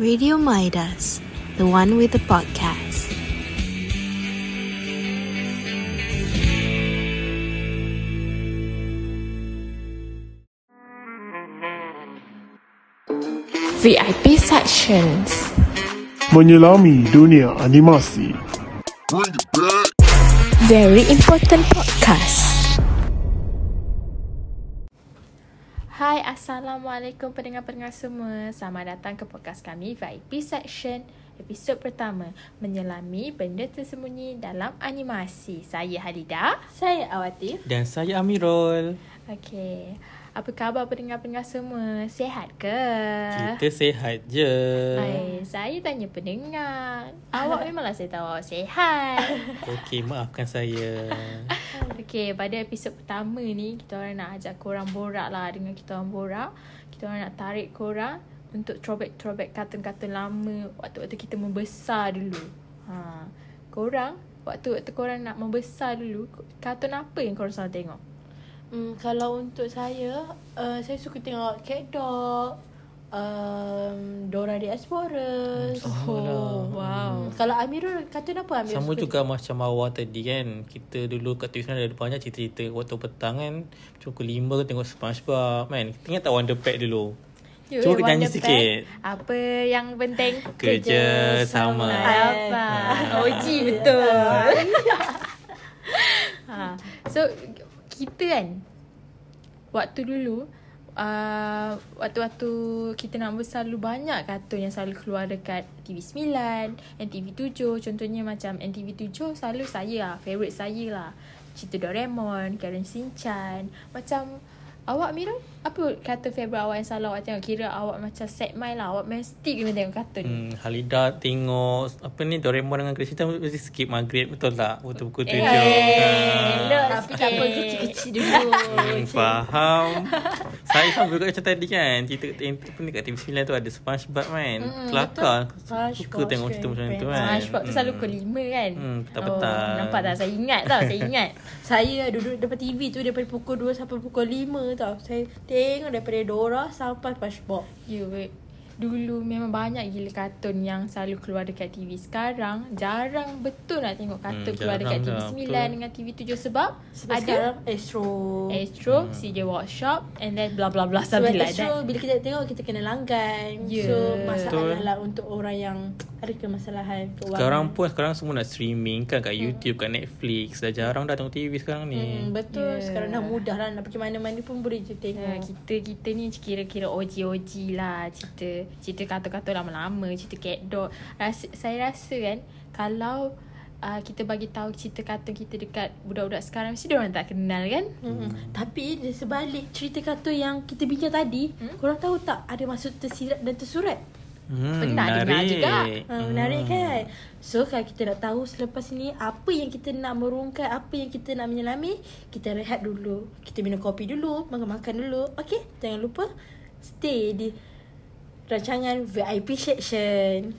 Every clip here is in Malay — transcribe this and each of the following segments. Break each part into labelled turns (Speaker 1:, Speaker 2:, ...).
Speaker 1: Radio Midas, the one with the podcast.
Speaker 2: VIP sections.
Speaker 3: menyelami dunia animasi.
Speaker 2: Very important podcast. Hai, Assalamualaikum pendengar-pendengar semua. Selamat datang ke podcast kami VIP section. Episod pertama, menyelami benda tersembunyi dalam animasi. Saya Halida.
Speaker 4: Saya Awatif.
Speaker 5: Dan saya Amirul.
Speaker 2: Okey. Apa khabar pendengar-pendengar semua? Sehat ke?
Speaker 5: Kita sihat je.
Speaker 2: Hai, saya tanya pendengar. Awak memanglah saya tahu awak sihat.
Speaker 5: Okey, maafkan saya.
Speaker 2: Okay, pada episod pertama ni kita orang nak ajak korang borak lah dengan kita orang borak. Kita orang nak tarik korang untuk throwback-throwback kartun-kartun lama waktu-waktu kita membesar dulu. Ha. Korang, waktu-waktu korang nak membesar dulu, kartun apa yang korang selalu tengok?
Speaker 4: Hmm, kalau untuk saya, uh, saya suka tengok Cat Dog, um, Dora the Explorer.
Speaker 5: Oh, lah.
Speaker 2: wow.
Speaker 4: Hmm, kalau Amirul, kartun apa Amirul
Speaker 5: Sama
Speaker 4: suka
Speaker 5: juga macam awal tadi kan. Kita dulu kat TV ada banyak cerita-cerita waktu petang kan. Macam pukul 5 tengok Spongebob kan. Kita ingat tak Wonder Pet dulu?
Speaker 2: Yuk,
Speaker 5: Cuba kita nyanyi sikit.
Speaker 2: Apa yang penting?
Speaker 5: Kerja sama.
Speaker 2: Apa? OG betul. ha. So kita kan waktu dulu uh, waktu-waktu kita nak besar dulu banyak kartun yang selalu keluar dekat TV9, NTV7. Contohnya macam NTV7 selalu saya lah, favourite saya lah. Cerita Doraemon, Karen Shinchan. Macam awak Mirul, apa kartun favourite awak yang selalu awak tengok? Kira awak macam set mind lah. Awak mesti kena tengok kartun.
Speaker 5: Hmm, Halida tengok apa ni Doraemon dengan Krisita mesti skip maghrib betul tak? Waktu pukul 7
Speaker 2: Eh,
Speaker 5: kan.
Speaker 2: look
Speaker 4: Tapi tak apa, kecil-kecil dulu.
Speaker 5: Hmm, faham. Saya sama juga macam tadi kan. Cerita yang apa ni kat TV9 tu ada Spongebob kan.
Speaker 2: Mm,
Speaker 5: Kelakar. Suka tengok cerita macam tu kan.
Speaker 2: SpongeBob tu selalu pukul 5 kan
Speaker 5: Hmm, petang-petang.
Speaker 2: oh, Nampak tak saya ingat tau Saya ingat
Speaker 4: Saya duduk depan TV tu daripada pukul 2 sampai pukul 5 tau. Saya tengok daripada Dora sampai SpongeBob.
Speaker 2: You wait Dulu memang banyak gila kartun yang selalu keluar dekat TV Sekarang jarang betul nak tengok kartun
Speaker 5: Hmm,
Speaker 2: keluar dekat
Speaker 5: jarang
Speaker 2: TV9
Speaker 5: dah, betul.
Speaker 2: dengan TV7 sebab,
Speaker 4: Sebab
Speaker 2: ada
Speaker 4: sekarang Astro.
Speaker 2: Astro,
Speaker 5: Hmm.
Speaker 2: CJ Workshop and then blah blah blah
Speaker 4: Sebab
Speaker 2: something like
Speaker 4: Astro
Speaker 2: that.
Speaker 4: bila kita tengok kita kena langgan.
Speaker 2: Ya.
Speaker 4: So masalah
Speaker 5: Betul.
Speaker 4: lah untuk orang yang ada kemasalahan keuangan.
Speaker 5: Sekarang pun sekarang semua nak streaming kan kat YouTube, kat Netflix. Dah jarang dah tengok TV sekarang ni.
Speaker 4: Hmm, betul. Yeah. Sekarang dah mudah lah nak pergi mana-mana pun boleh je tengok.
Speaker 2: kita kita ni kira-kira OG-OG lah cerita cerita kartun-kartun lama-lama cerita cat dog rasa, saya rasa kan kalau uh, kita bagi tahu cerita kartun kita dekat budak-budak sekarang mesti dia orang tak kenal kan
Speaker 4: Hmm. Tapi di sebalik cerita kartun yang kita bincang tadi,
Speaker 2: Hmm?
Speaker 4: korang tahu tak ada maksud tersirat dan tersurat?
Speaker 5: Hmm,
Speaker 2: Pernah dengar juga.
Speaker 4: Ha, menarik kan? So kalau kita nak tahu selepas ni apa yang kita nak merungkai, apa yang kita nak menyelami, kita rehat dulu. Kita minum kopi dulu, makan-makan dulu. Okay? Jangan lupa stay di rancangan VIP section.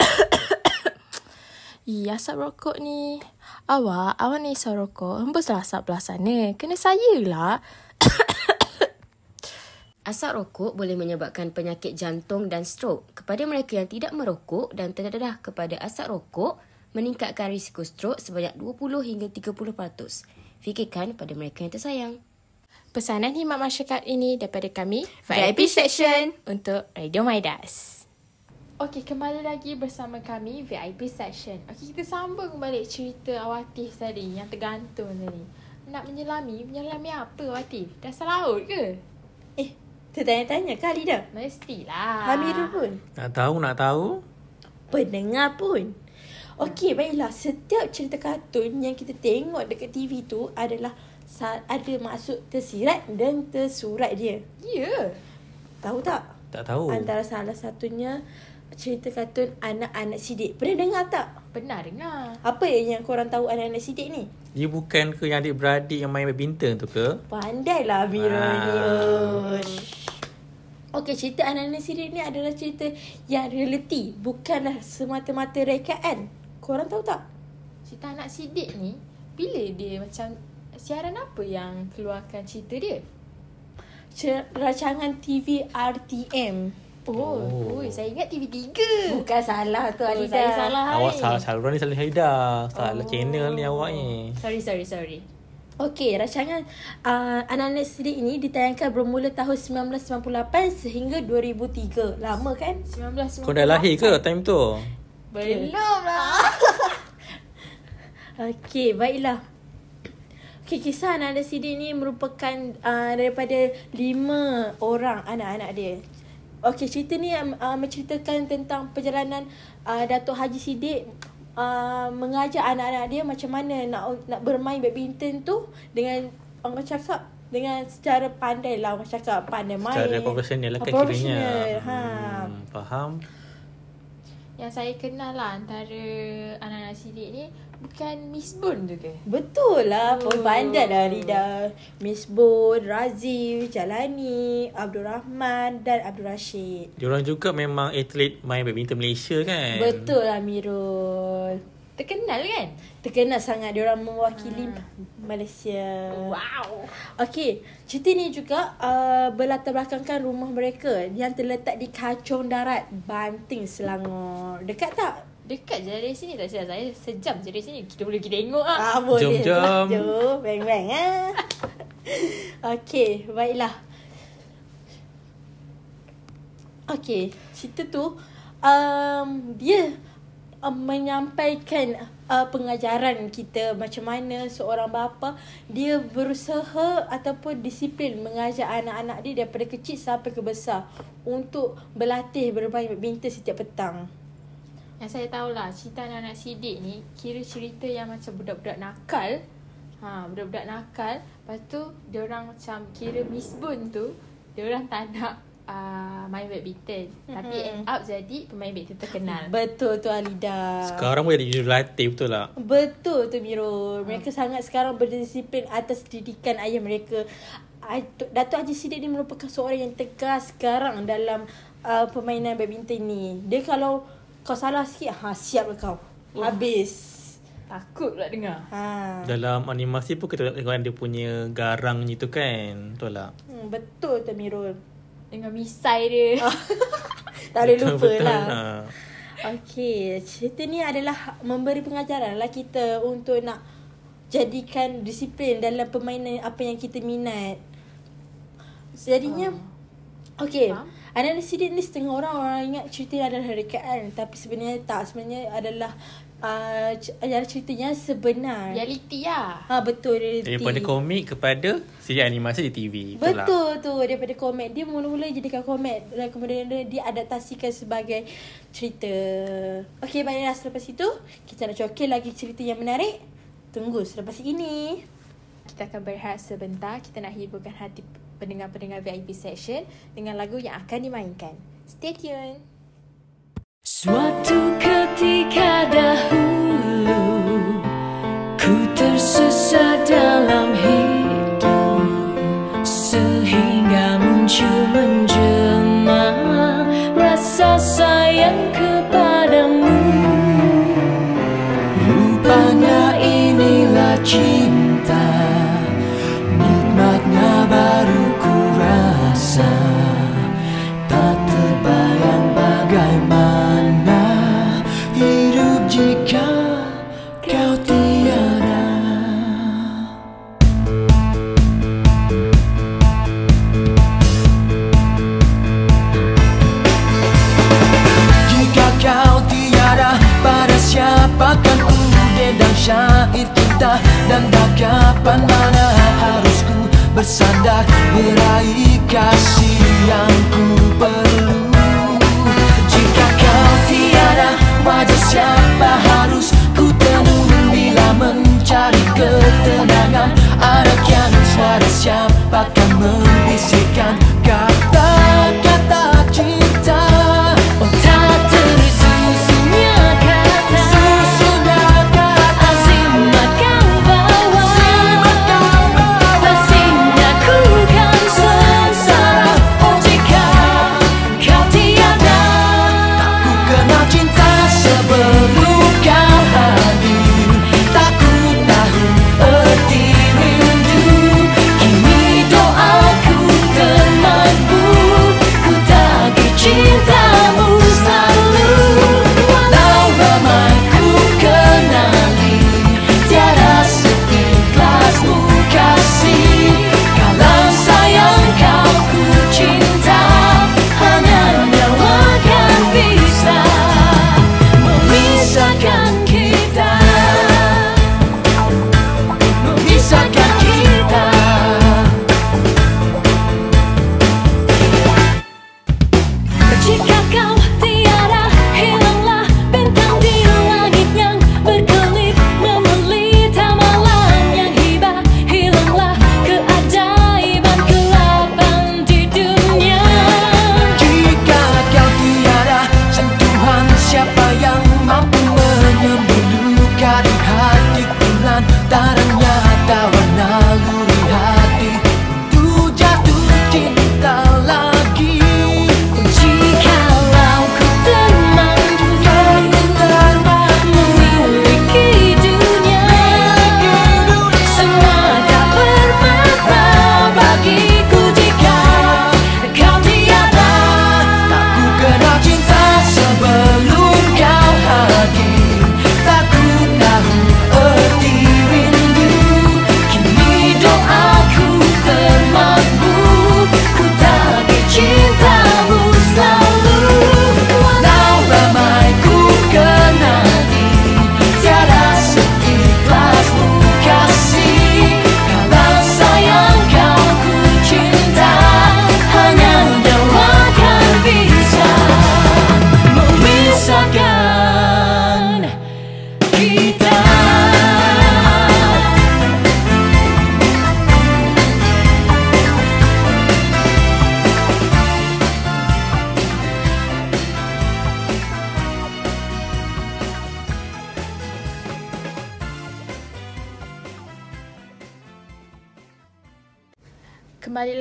Speaker 2: Ih, asap rokok ni. Awak, awak ni isap rokok. Hembuslah asap belah sana. Kena saya lah.
Speaker 6: Asap rokok boleh menyebabkan penyakit jantung dan strok. Kepada mereka yang tidak merokok dan terdedah kepada asap rokok, meningkatkan risiko strok sebanyak 20 hingga 30%. Fikirkan pada mereka yang tersayang.
Speaker 2: Pesanan khidmat masyarakat ini daripada kami
Speaker 6: VIP Section.
Speaker 2: untuk Radio Maidas. Okey, kembali lagi bersama kami VIP Section. Okey, kita sambung balik cerita Awatif tadi yang tergantung tadi. Nak menyelami, menyelami apa Awatif? Dasar laut ke?
Speaker 4: Eh, tertanya-tanya kali dah.
Speaker 2: Mestilah.
Speaker 4: Hamirul pun.
Speaker 5: Nak tahu, nak tahu?
Speaker 4: Pendengar pun. Okey, baiklah. Setiap cerita kartun yang kita tengok dekat TV tu adalah ada maksud tersirat dan tersurat dia.
Speaker 2: Ya. Yeah.
Speaker 4: Tahu tak?
Speaker 5: Tak tahu.
Speaker 4: Antara salah satunya cerita kartun anak-anak sidik. Pernah dengar tak?
Speaker 2: Pernah dengar.
Speaker 4: Apa yang korang tahu anak-anak sidik ni?
Speaker 5: Dia bukan ke yang adik-beradik yang main badminton tu ke?
Speaker 4: Pandailah Mira
Speaker 5: Ah.
Speaker 4: ni. Okey, cerita anak-anak sidik ni adalah cerita yang realiti. Bukanlah semata-mata rekaan. Korang tahu tak?
Speaker 2: Cerita anak sidik ni, bila dia macam siaran apa yang keluarkan cerita dia?
Speaker 4: rancangan TV RTM.
Speaker 2: Oh, oh. saya ingat TV3.
Speaker 4: Bukan salah tu
Speaker 2: Oh,
Speaker 4: Alida.
Speaker 2: saya salah.
Speaker 5: Awak
Speaker 2: hai.
Speaker 5: salah saluran ni salah Haida. Salah channel ni awak ni.
Speaker 2: Sorry, sorry, sorry.
Speaker 4: Okey, rancangan uh, Anak-anak Sidik ini ditayangkan bermula tahun 1998 sehingga 2003. Lama kan?
Speaker 2: 1998.
Speaker 5: Kau dah lahir ke time tu?
Speaker 2: Belum lah.
Speaker 4: Okey, baiklah. Kisah anak-anak Sidik ni merupakan uh, daripada lima orang anak-anak dia. Okey, cerita ni uh, menceritakan tentang perjalanan uh, Datuk Haji Sidik uh, mengajar anak-anak dia macam mana nak nak bermain badminton tu dengan orang cakap dengan secara pandai lah orang cakap pandai main.
Speaker 5: Secara profesional lah
Speaker 4: Ah,
Speaker 5: kan kiranya.
Speaker 4: Ha.
Speaker 5: Hmm, faham.
Speaker 2: Yang saya kenal lah antara anak-anak sidik ni bukan Miss Bun tu ke?
Speaker 4: Betul lah,
Speaker 2: Oh.
Speaker 4: oh. pandai lah Rida. Miss Bun, Razif, Jalani, Abdul Rahman dan Abdul Rashid.
Speaker 5: Diorang juga memang atlet main badminton Malaysia kan?
Speaker 4: Betul lah Mirul.
Speaker 2: Terkenal kan?
Speaker 4: Terkenal sangat diorang mewakili Malaysia.
Speaker 2: Wow.
Speaker 4: Okey, cerita ni juga uh, berlatar belakangkan rumah mereka yang terletak di Kacong Darat, Banting, Selangor. Dekat tak?
Speaker 2: Dekat je dari sini tak silap saya sejam je dari sini. Kita boleh pergi tengok ah.
Speaker 4: Ah, boleh
Speaker 5: Jom, jom.
Speaker 4: lah. Jom, bang-bang ah. Okey, baiklah. Okey, cerita tu um, dia um, menyampaikan uh, pengajaran kita macam mana seorang bapa dia berusaha ataupun disiplin mengajar anak-anak dia daripada kecil sampai ke besar untuk berlatih bermain badminton setiap petang.
Speaker 2: Yang saya tahulah cerita anak-anak sidik ni kira cerita yang macam budak-budak nakal. Ha, budak-budak nakal. Lepas tu dia orang macam kira Miss Bun tu dia orang tak nak uh, main badminton. Mm-hmm. Tapi end up jadi pemain badminton terkenal.
Speaker 4: Betul tu Alida.
Speaker 5: Sekarang pun jadi jurulatih betul tak?
Speaker 4: Betul tu Mirul. Mereka sangat sekarang berdisiplin atas didikan ayah mereka. Datuk Haji Sidik ni merupakan seorang yang tegas sekarang dalam uh, permainan badminton ni. Dia kalau kau salah sikit, ha siap lah kau. Habis.
Speaker 2: Takut pula dengar.
Speaker 4: Ha.
Speaker 5: Dalam animasi pun kita tengok dia punya garang ni tu kan? Betul tak?
Speaker 4: Hmm, betul tu Mirul.
Speaker 2: Dengan misai dia.
Speaker 4: tak boleh lupa
Speaker 5: betul.
Speaker 4: lah.
Speaker 5: Ha.
Speaker 4: Okey, cerita ni adalah memberi pengajaran lah kita untuk nak jadikan disiplin dalam permainan apa yang kita minat. Jadinya, okey,
Speaker 2: Faham.
Speaker 4: Anak sidik ni setengah orang orang ingat cerita ni adalah rekaan tapi sebenarnya tak. Sebenarnya adalah uh, adalah cerita yang sebenar.
Speaker 2: Reality lah.
Speaker 4: Ha betul reality.
Speaker 5: Daripada komik kepada siri animasi di TV. Betul?
Speaker 4: Betul tu daripada komik Dia mula-mula jadikan komik Dan kemudian dia diadaptasikan sebagai cerita Okey baiklah selepas itu Kita nak cokil lagi cerita yang menarik Tunggu selepas ini
Speaker 2: Kita akan berehat sebentar. Kita nak hiburkan hati pendengar-pendengar VIP section dengan lagu yang akan dimainkan. Stay tune.
Speaker 7: Suatu ketika dahulu Ku tersesat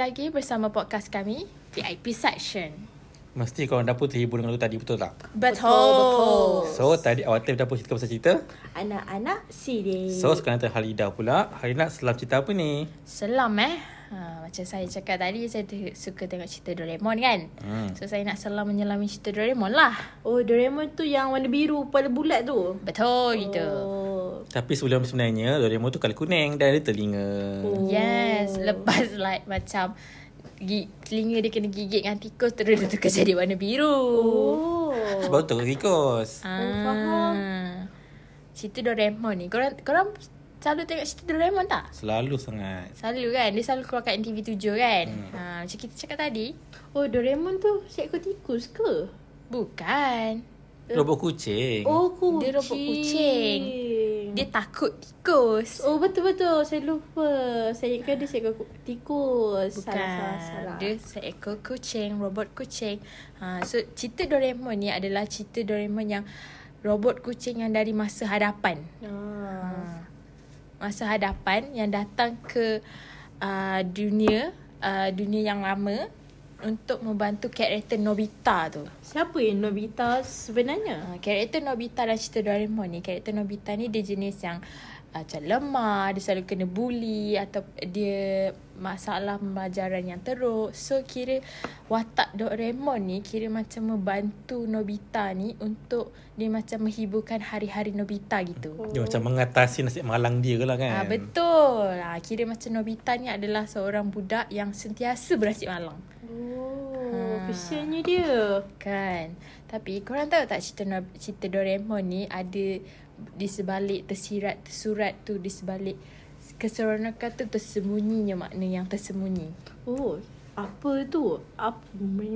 Speaker 2: lagi bersama podcast kami VIP Section.
Speaker 5: Mesti korang dapur terhibur dengan lagu tadi betul tak?
Speaker 2: Betul.
Speaker 4: betul.
Speaker 5: So tadi awal time dapur cerita pasal cerita.
Speaker 4: Anak-anak sini.
Speaker 5: So sekarang ada Halida pula. Halida selam cerita apa ni?
Speaker 2: Selam eh. Ha, macam saya cakap tadi, saya te- suka tengok cerita Doraemon kan.
Speaker 5: Hmm.
Speaker 2: So saya nak selam menyelami cerita Doraemon lah.
Speaker 4: Oh, Doraemon tu yang warna biru pada bulat tu.
Speaker 2: Betul gitu.
Speaker 4: Oh.
Speaker 5: Tapi sebelum sebenarnya Doraemon tu kalau kuning dan ada telinga.
Speaker 4: Oh.
Speaker 2: Yes, lepas like macam gi- telinga dia kena gigit dengan tikus terus dia tukar jadi warna biru.
Speaker 4: Oh.
Speaker 5: Sebab tu tikus.
Speaker 2: Ah.
Speaker 4: faham.
Speaker 2: Cerita Doraemon ni. Korang korang selalu tengok cerita Doraemon tak?
Speaker 5: Selalu sangat.
Speaker 2: Selalu kan Dia selalu keluar kat NTV7 kan hmm. ha, Macam kita cakap tadi
Speaker 4: Oh, Doraemon tu seekor tikus ke?
Speaker 2: Bukan
Speaker 5: Robot kucing.
Speaker 4: Oh, kucing.
Speaker 2: Dia robot kucing. Dia takut tikus
Speaker 4: Oh, betul-betul. Saya lupa. Saya ingatkan dia seekor ku- tikus.
Speaker 2: Bukan
Speaker 4: Salah, salah, salah.
Speaker 2: Dia seekor kucing Robot kucing ha, So cerita Doraemon ni adalah cerita Doraemon yang Robot kucing yang dari masa hadapan
Speaker 4: Ah.
Speaker 2: ha, Masa hadapan yang datang ke uh, dunia uh, Dunia yang lama Untuk membantu karakter Nobita tu
Speaker 4: Siapa yang Nobita sebenarnya?
Speaker 2: Uh, karakter Nobita dalam cerita Doraemon ni Karakter Nobita ni dia jenis yang uh, Macam lemah Dia selalu kena bully Atau dia Masalah pembelajaran yang teruk So kira Watak Doraemon ni Kira macam membantu Nobita ni Untuk Dia macam menghiburkan hari-hari Nobita gitu oh.
Speaker 5: Dia macam mengatasi nasib malang dia ke lah kan.
Speaker 2: Ah betul. Ah kira macam Nobita ni adalah seorang budak yang sentiasa bernasib malang.
Speaker 4: Oh,
Speaker 2: Ha.
Speaker 4: kesiannya dia.
Speaker 2: Kan. Tapi korang tahu tak cerita cerita Doraemon ni ada di sebalik tersirat tersurat tu di sebalik keseronokan tu tersembunyinya makna yang tersembunyi.
Speaker 4: Oh, apa tu? Apa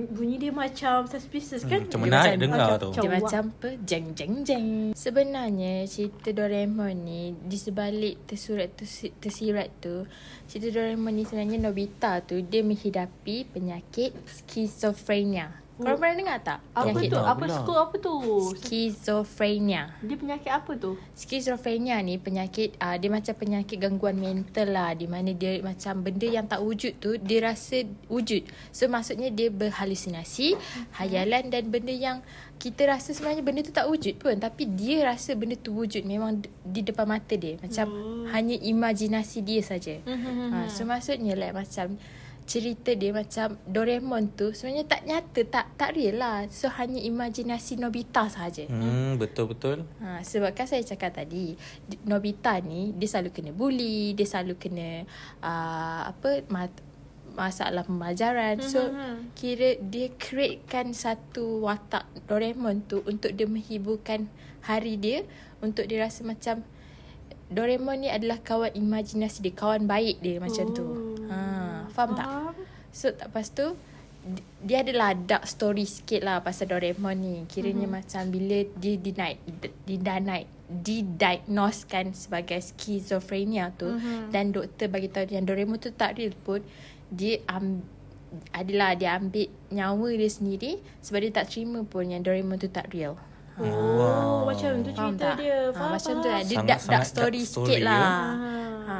Speaker 4: bunyi dia macam suspicious kan?
Speaker 5: Hmm, macam
Speaker 2: Dia
Speaker 5: menarik
Speaker 2: macam-
Speaker 5: dengar tu.
Speaker 2: Dia macam apa? Jeng jeng jeng. Sebenarnya cerita Doraemon ni di sebalik tersurat tersi- tersirat tu, cerita Doraemon ni sebenarnya Nobita tu dia menghidapi penyakit skizofrenia. Korang pernah dengar tak?
Speaker 4: Apa
Speaker 2: penyakit
Speaker 4: tu?
Speaker 5: tak
Speaker 4: Apa suku apa tu?
Speaker 2: Skizofrenia.
Speaker 4: Dia penyakit apa tu?
Speaker 2: Skizofrenia ni penyakit uh, dia macam penyakit gangguan mental lah di mana dia macam benda yang tak wujud tu dia rasa wujud. So maksudnya dia berhalusinasi, hayalan dan benda yang kita rasa sebenarnya benda tu tak wujud pun tapi dia rasa benda tu wujud memang di depan mata dia. Macam hanya imajinasi dia saja. ha, so maksudnya like macam cerita dia macam Doraemon tu sebenarnya tak nyata, tak tak real lah. So hanya imajinasi Nobita sahaja.
Speaker 5: Hmm, betul-betul.
Speaker 2: Ha, sebab kan saya cakap tadi di- Nobita ni dia selalu kena bully, dia selalu kena uh, apa mat- masalah pembelajaran. So kira dia createkan satu watak Doraemon tu untuk dia menghiburkan hari dia untuk dia rasa macam Doraemon ni adalah kawan imajinasi dia, kawan baik dia macam tu. Ha, faham tak?
Speaker 4: Faham?
Speaker 2: So tak lepas tu di- dia adalah dark story sikit lah pasal Doraemon ni. Kiranya mm-hmm. macam bila dia denied, didanai, didagnoskan sebagai skizofrenia tu mm-hmm. dan doktor bagi tahu yang Doraemon tu tak real pun dia am, adalah dia ambil nyawa dia sendiri sebab dia tak terima pun yang Doraemon tu tak real.
Speaker 4: Oh, macam tu
Speaker 2: Faham
Speaker 4: cerita
Speaker 2: tak?
Speaker 4: dia.
Speaker 2: Ha,
Speaker 4: Faham,
Speaker 2: macam tu
Speaker 4: faham.
Speaker 2: lah. Dia dark, dark story
Speaker 5: dark
Speaker 2: sikit
Speaker 5: story,
Speaker 2: lah.
Speaker 5: ya.
Speaker 2: Ha.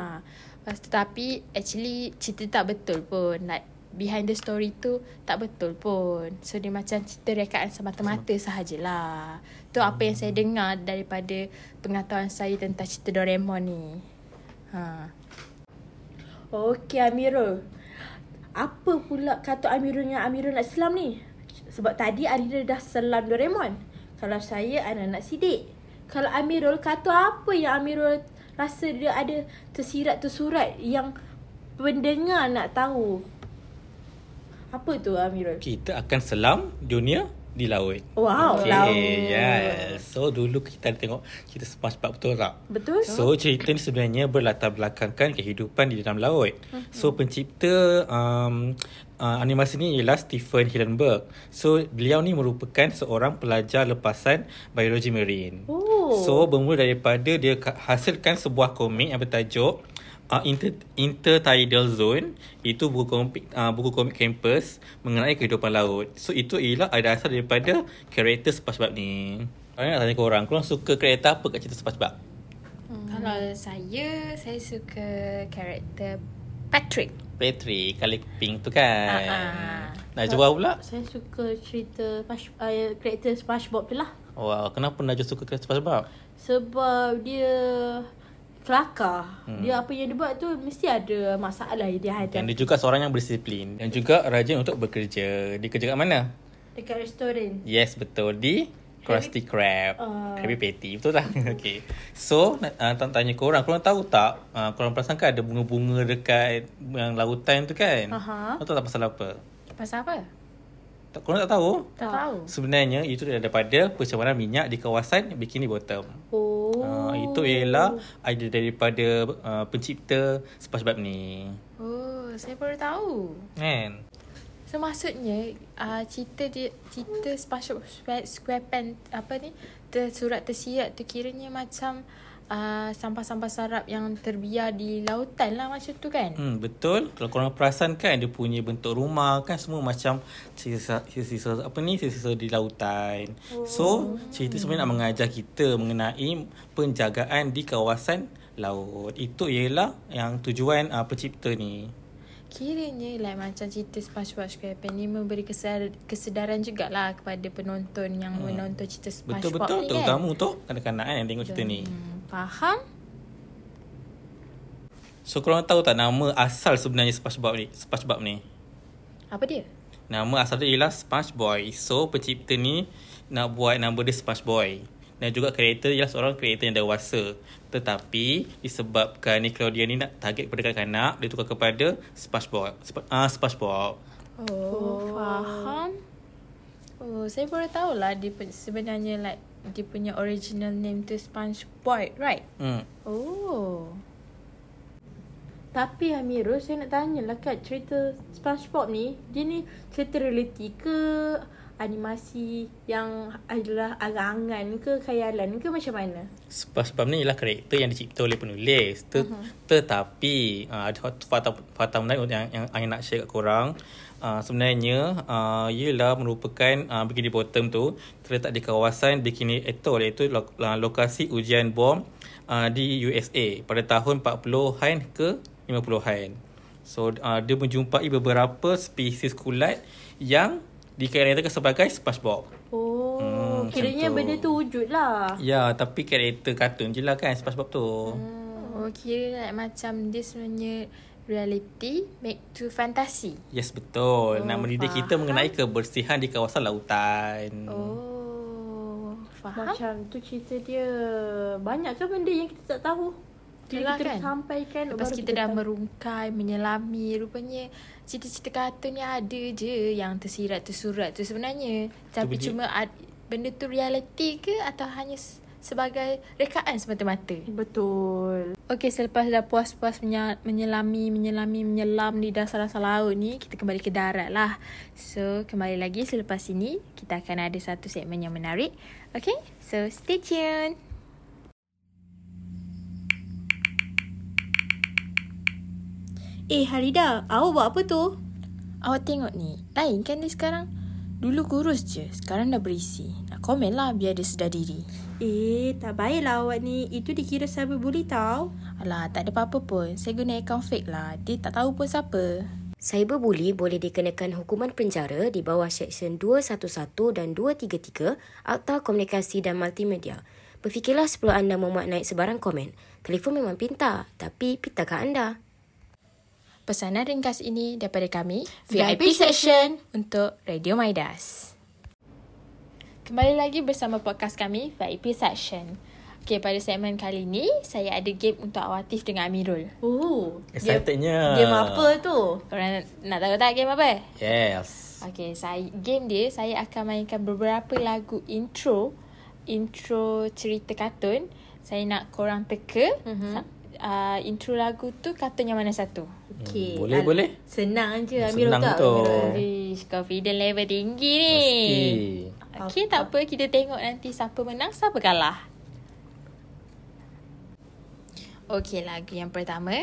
Speaker 2: Lepas tu tapi actually cerita tak betul pun. Like behind the story tu tak betul pun. So dia macam cerita rekaan semata-mata sahajalah. Tu apa yang saya dengar daripada pengetahuan saya tentang cerita Doraemon ni. Ha.
Speaker 4: Okey Amirul. Apa pula kata Amirul yang Amirul nak selam ni? Sebab tadi Arina dah selam Doraemon. Kalau saya anak-anak sidik. Kalau Amirul kata apa yang Amirul rasa dia ada tersirat tersurat yang pendengar nak tahu. Apa tu Amirul?
Speaker 5: Kita akan selam dunia di laut.
Speaker 4: Wow,
Speaker 5: okay,
Speaker 4: laut.
Speaker 5: yes. So dulu kita tengok cerita SpongeBob betul tak?
Speaker 4: Betul?
Speaker 5: So cerita ni sebenarnya berlatar belakangkan kehidupan di dalam laut. So pencipta um, uh, animasi ni ialah Stephen Hillenburg. So beliau ni merupakan seorang pelajar lepasan biologi marine.
Speaker 4: Oh.
Speaker 5: So bermula daripada dia ka- hasilkan sebuah komik yang bertajuk uh, Inter Intertidal Zone itu buku komik uh, buku komik kampus mengenai kehidupan laut. So itu ialah ada asal daripada karakter SpongeBob ni. Saya nak tanya korang, korang suka karakter apa kat cerita SpongeBob?
Speaker 2: Hmm. Kalau saya, saya suka karakter Patrick.
Speaker 5: Patrick Kali pink tu kan
Speaker 2: Ah, ah.
Speaker 5: Najwa pula
Speaker 4: Saya suka cerita Spash, uh, karakter SpongeBob tu lah.
Speaker 5: Wah kenapa Najwa suka kereta sebab
Speaker 4: Sebab dia kelakar. Hmm. Dia apa yang dia buat tu mesti ada masalah yang dia
Speaker 5: Dan
Speaker 4: hadapi
Speaker 5: dia juga seorang yang berdisiplin Dan juga rajin untuk bekerja Dia kerja kat mana?
Speaker 4: dekat restoran.
Speaker 5: Yes betul Di Krusty Krab
Speaker 4: Ah.
Speaker 5: Krabby Patty Betul tak? okay So uh, tanya korang Korang tahu tak uh, Korang perasan kan ada bunga-bunga dekat Yang lautan tu kan
Speaker 4: Aha.
Speaker 5: Korang tahu tak pasal apa?
Speaker 2: Pasal apa?
Speaker 5: Tak, korang tak tahu?
Speaker 2: Tak tahu.
Speaker 5: Sebenarnya itu daripada pencemaran minyak di kawasan Bikini Bottom.
Speaker 4: Oh.
Speaker 5: Uh, itu ialah idea daripada uh, pencipta SpongeBob ni.
Speaker 2: Oh, saya baru tahu.
Speaker 5: Kan?
Speaker 2: So maksudnya uh, cerita dia cerita SpongeBob Square- SquarePants apa ni tersurat tersirat tu kiranya macam uh, sampah-sampah sarap yang terbiar di lautan lah macam tu kan?
Speaker 5: Hmm, betul. Kalau korang perasan kan dia punya bentuk rumah kan semua macam sisa sisa apa ni sisa di lautan. So, cerita sebenarnya nak mengajar kita mengenai penjagaan di kawasan laut. Itu ialah yang tujuan uh, pencipta ni.
Speaker 2: Kiranya like macam cerita SpongeBob SquarePants ni memberi kesedar, kesedaran jugalah kepada penonton yang hmm. menonton cerita SpongeBob
Speaker 5: Betul-betul
Speaker 2: ni
Speaker 5: terutama
Speaker 2: kan?
Speaker 5: untuk kanak-kanak kan yang tengok cerita ni.
Speaker 2: Hmm, faham?
Speaker 5: So korang tahu tak nama asal sebenarnya SpongeBob ni? SpongeBob ni.
Speaker 2: Apa dia?
Speaker 5: Nama asal dia ialah SpongeBoy. So pencipta ni nak buat nama dia SpongeBoy. Dan juga karakter ialah seorang karakter yang dewasa. Tetapi disebabkan Nickelodeon ni nak target kepada kanak-kanak, dia tukar kepada SpongeBob. Sp- uh, SpongeBob.
Speaker 2: Oh, oh, faham. Oh, saya baru tahu lah dia sebenarnya like dia punya original name tu SpongeBob, right?
Speaker 5: Hmm.
Speaker 2: Oh.
Speaker 4: Tapi Amirul saya nak tanya lah kat cerita SpongeBob ni dia ni cerita realiti ke animasi yang adalah angan-angan ke khayalan ke macam mana?
Speaker 5: Ni ialah karakter yang dicipta oleh penulis. Ter- uh-huh. Tetapi uh, ada satu fakta, fakta menarik yang, yang saya nak share kat korang. Uh, sebenarnya uh, ialah merupakan uh, Bikini Bottom tu terletak di kawasan Bikini Atoll iaitu lo- uh, lokasi ujian bom uh, di USA pada tahun 40-an ke 50-an. So uh, dia menjumpai beberapa spesies kulat yang dikaitkan sebagai SpongeBob.
Speaker 4: Oh,
Speaker 5: Hmm,
Speaker 4: hmm, kiranya
Speaker 5: tu.
Speaker 4: benda tu wujud lah.
Speaker 5: Ya, tapi karakter kartun je lah kan SpongeBob tu.
Speaker 2: Oh, kira like macam dia sebenarnya reality make to fantasy.
Speaker 5: Yes, betul.
Speaker 2: Oh,
Speaker 5: Nak mendidik
Speaker 2: faham.
Speaker 5: kita mengenai kebersihan di kawasan lautan.
Speaker 2: Oh, faham?
Speaker 4: Macam tu cerita dia. Banyak kan benda yang kita tak tahu.
Speaker 2: Itulah
Speaker 4: kita
Speaker 2: kan.
Speaker 4: sampaikan
Speaker 2: Lepas
Speaker 4: baru
Speaker 2: kita dah
Speaker 4: tahu.
Speaker 2: merungkai, menyelami Rupanya cerita-cerita kartun ni ada je Yang tersirat tersurat tu sebenarnya Tapi cuma ad, benda tu reality ke Atau hanya sebagai rekaan semata-mata
Speaker 4: Betul.
Speaker 2: Okey, selepas dah puas-puas menye- menyelami, menyelami, menyelam di dasar-dasar laut ni, kita kembali ke darat lah. So, kembali lagi selepas ini, kita akan ada satu segmen yang menarik. Okay, so stay tuned.
Speaker 4: Eh Harida, awak buat apa tu?
Speaker 2: Awak tengok ni, lain kan dia sekarang? Dulu kurus je, sekarang dah berisi. Nak komen lah biar dia sedar diri.
Speaker 4: Eh, tak baiklah awak ni. Itu dikira cyberbully tau.
Speaker 2: Alah, tak ada apa-apa pun. Saya guna akaun fake lah. Dia tak tahu pun siapa.
Speaker 6: Cyberbully boleh dikenakan hukuman penjara di bawah Seksyen 211 dan 233 Akta Komunikasi dan Multimedia. Berfikirlah sebelum anda memuat naik sebarang komen. Telefon memang pintar, tapi pintarkah anda?
Speaker 2: Pesanan ringkas ini daripada kami
Speaker 4: VIP Section
Speaker 2: untuk Radio Maidas. Kembali lagi bersama podcast kami VIP Section. Okay, pada segmen kali ni saya ada game untuk Awatif dengan Amirul.
Speaker 4: Oh,
Speaker 5: Excitednya.
Speaker 4: Game apa tu?
Speaker 2: Korang nak tahu tak game apa?
Speaker 5: Yes.
Speaker 2: Okay, saya game dia saya akan mainkan beberapa lagu intro intro cerita kartun. Saya nak korang teka mm-hmm. Uh, intro lagu tu kartun yang mana satu.
Speaker 4: Okay.
Speaker 5: Hmm, boleh, boleh.
Speaker 4: Senang je
Speaker 5: Hmm,
Speaker 4: Amirul
Speaker 5: senang tu.
Speaker 2: Ish, confident level tinggi ni.
Speaker 5: Mesti.
Speaker 2: Okay, tak apa. Kita tengok nanti siapa menang, siapa kalah. Okay, lagu yang pertama.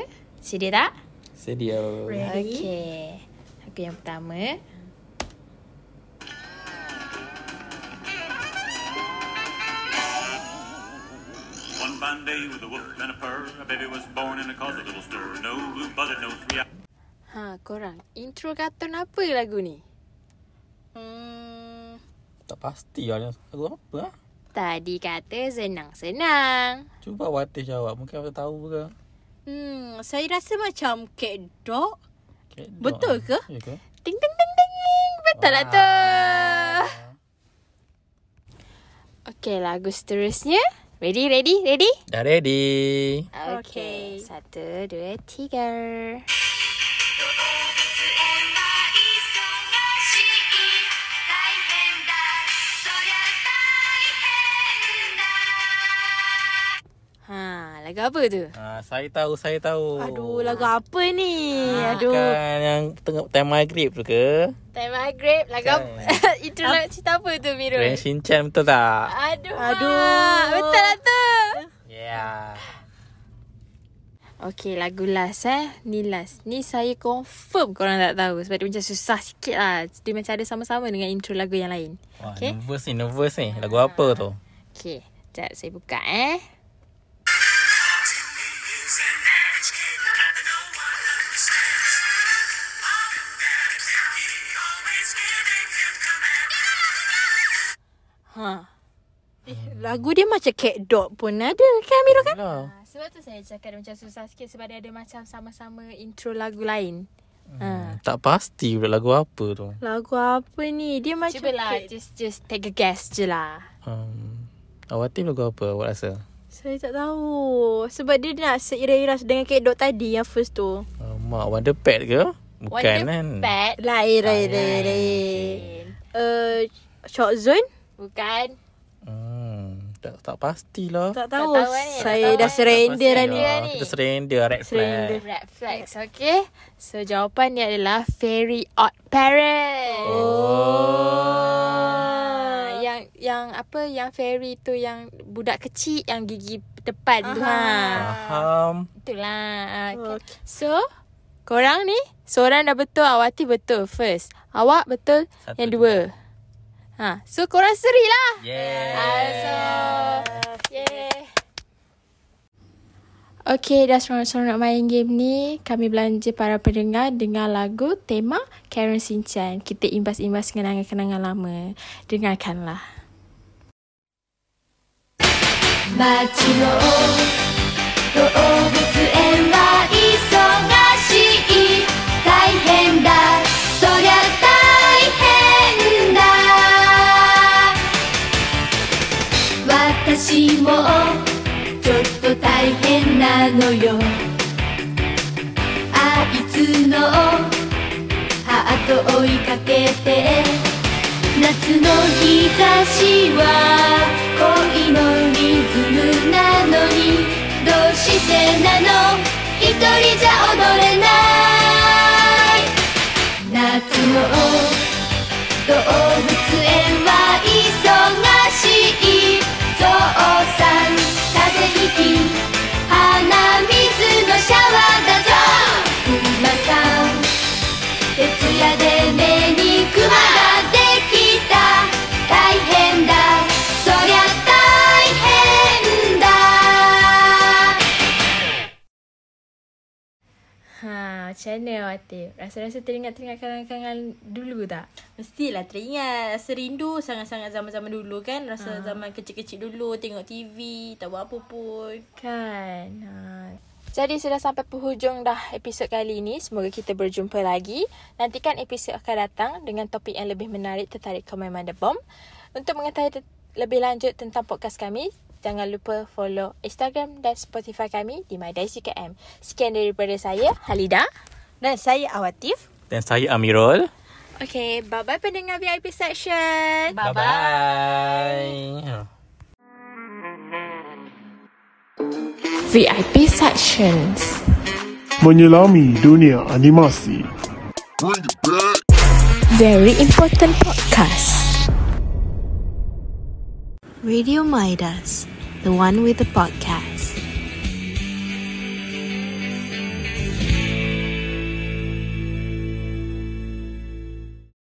Speaker 2: Sedia tak?
Speaker 5: Sedia.
Speaker 4: Ready?
Speaker 2: Okay. Lagu yang pertama.
Speaker 8: One day with a woof and a purr, a baby was born and it caused a little stir. No blue buzzard, no three
Speaker 2: Ha, korang. Intro kartun apa lagu ni?
Speaker 4: Hmm,
Speaker 5: Tak pasti lah lagu apa lah.
Speaker 2: Tadi kata senang-senang.
Speaker 5: Cuba Watis jawab. Mungkin aku tahu ke.
Speaker 4: hmm, saya rasa macam cat dog.
Speaker 5: Cat dog.
Speaker 4: Betul ke?
Speaker 5: Ya ke?
Speaker 2: Ting ting ting ting. Betul lah tu. Okey, lagu seterusnya. Ready, ready, ready?
Speaker 5: Dah ready.
Speaker 2: Okey. Satu, dua, tiga. Ha, lagu apa tu?
Speaker 5: Ha, saya tahu, saya tahu.
Speaker 4: Aduh, lagu apa ni? Aduh.
Speaker 5: Bukan yang tengah time maghrib tu ke?
Speaker 2: Time maghrib lagu apa? Itu lagu cerita apa tu Mirul?
Speaker 5: Ren Shinchan betul tak?
Speaker 2: Aduh.
Speaker 4: Aduh.
Speaker 2: Betul lah tu.
Speaker 5: Yeah.
Speaker 2: Okay, lagu last eh. Ni last. Ni saya confirm korang tak tahu. Sebab dia macam susah sikit lah. Dia macam ada sama-sama dengan intro lagu yang lain.
Speaker 5: Wah,
Speaker 2: Okay.
Speaker 5: nervous ni, nervous ni. Lagu apa tu?
Speaker 2: Okay. Sekejap saya buka eh. Ha.
Speaker 4: Lagu dia macam cat dog pun ada kan Amirul kan?
Speaker 5: Yalah.
Speaker 2: Ha, Sebab tu saya cakap dia macam susah sikit sebab dia ada macam sama-sama intro lagu lain. Ha.
Speaker 5: Tak pasti pula lagu apa tu.
Speaker 4: Lagu apa ni? Dia macam
Speaker 2: Cubalah
Speaker 4: cat-
Speaker 2: just just take a guess je lah.
Speaker 5: Um, Awatim lagu apa awak rasa?
Speaker 4: Saya tak tahu. Sebab dia nak seiras-iras dengan cat dog tadi yang first tu.
Speaker 5: Uh, Mak Wonder Pet ke? Bukan kan?
Speaker 2: Wonder Pet.
Speaker 4: Lain, lain, lain. Uh, Shock Zone?
Speaker 2: Bukan.
Speaker 5: Hmm, tak tak pastilah.
Speaker 4: Tak tahu.
Speaker 2: tahu kan? Tak
Speaker 4: Saya
Speaker 2: tahu
Speaker 4: dah surrender dah ni.
Speaker 5: Kita surrender red
Speaker 4: Surrender.
Speaker 5: flag.
Speaker 2: Red flags, okay? So, jawapan dia adalah Fairy Odd Parents. Oh. Yang yang apa yang fairy tu yang budak kecil yang gigi depan tu ha.
Speaker 5: Faham.
Speaker 2: Itulah. Okay.
Speaker 4: Okay.
Speaker 2: So, korang ni seorang dah betul, Awati betul first. Awak betul
Speaker 5: Satu
Speaker 2: yang dua. Ha, so korang seri lah.
Speaker 5: Yeah.
Speaker 2: Uh, so, yeah. Okay, dah seronok-seronok main game ni. Kami belanja para pendengar dengan lagu tema Karen Sinchan. Kita imbas-imbas kenangan-kenangan lama. Dengarkanlah.
Speaker 9: Bachi no o, 私もちょっと大変なのよ。あいつのハート追いかけて夏の日差しは
Speaker 2: Macam mana Awati? Rasa-rasa teringat-teringat kenangan-kenangan dulu tak?
Speaker 4: Mestilah teringat Rasa rindu sangat-sangat zaman-zaman dulu kan Rasa zaman kecil-kecil dulu Tengok TV Tak buat apa pun
Speaker 2: Kan. Ha. Jadi sudah sampai penghujung dah episod kali ini. Semoga kita berjumpa lagi. Nantikan episod akan datang dengan topik yang lebih menarik tertarik komen Manda Bomb. Untuk mengetahui te- lebih lanjut tentang podcast kami, jangan lupa follow Instagram dan Spotify kami di MyDiceyKM. Sekian daripada saya, Halida.
Speaker 4: Dan saya Awatif
Speaker 5: Dan saya Amirul.
Speaker 2: Okay, bye-bye pendengar VIP section.
Speaker 5: Bye-bye.
Speaker 1: VIP sections.
Speaker 3: Menyelami dunia animasi.
Speaker 1: Very important podcast.
Speaker 10: Radio Midas, the one with the podcast.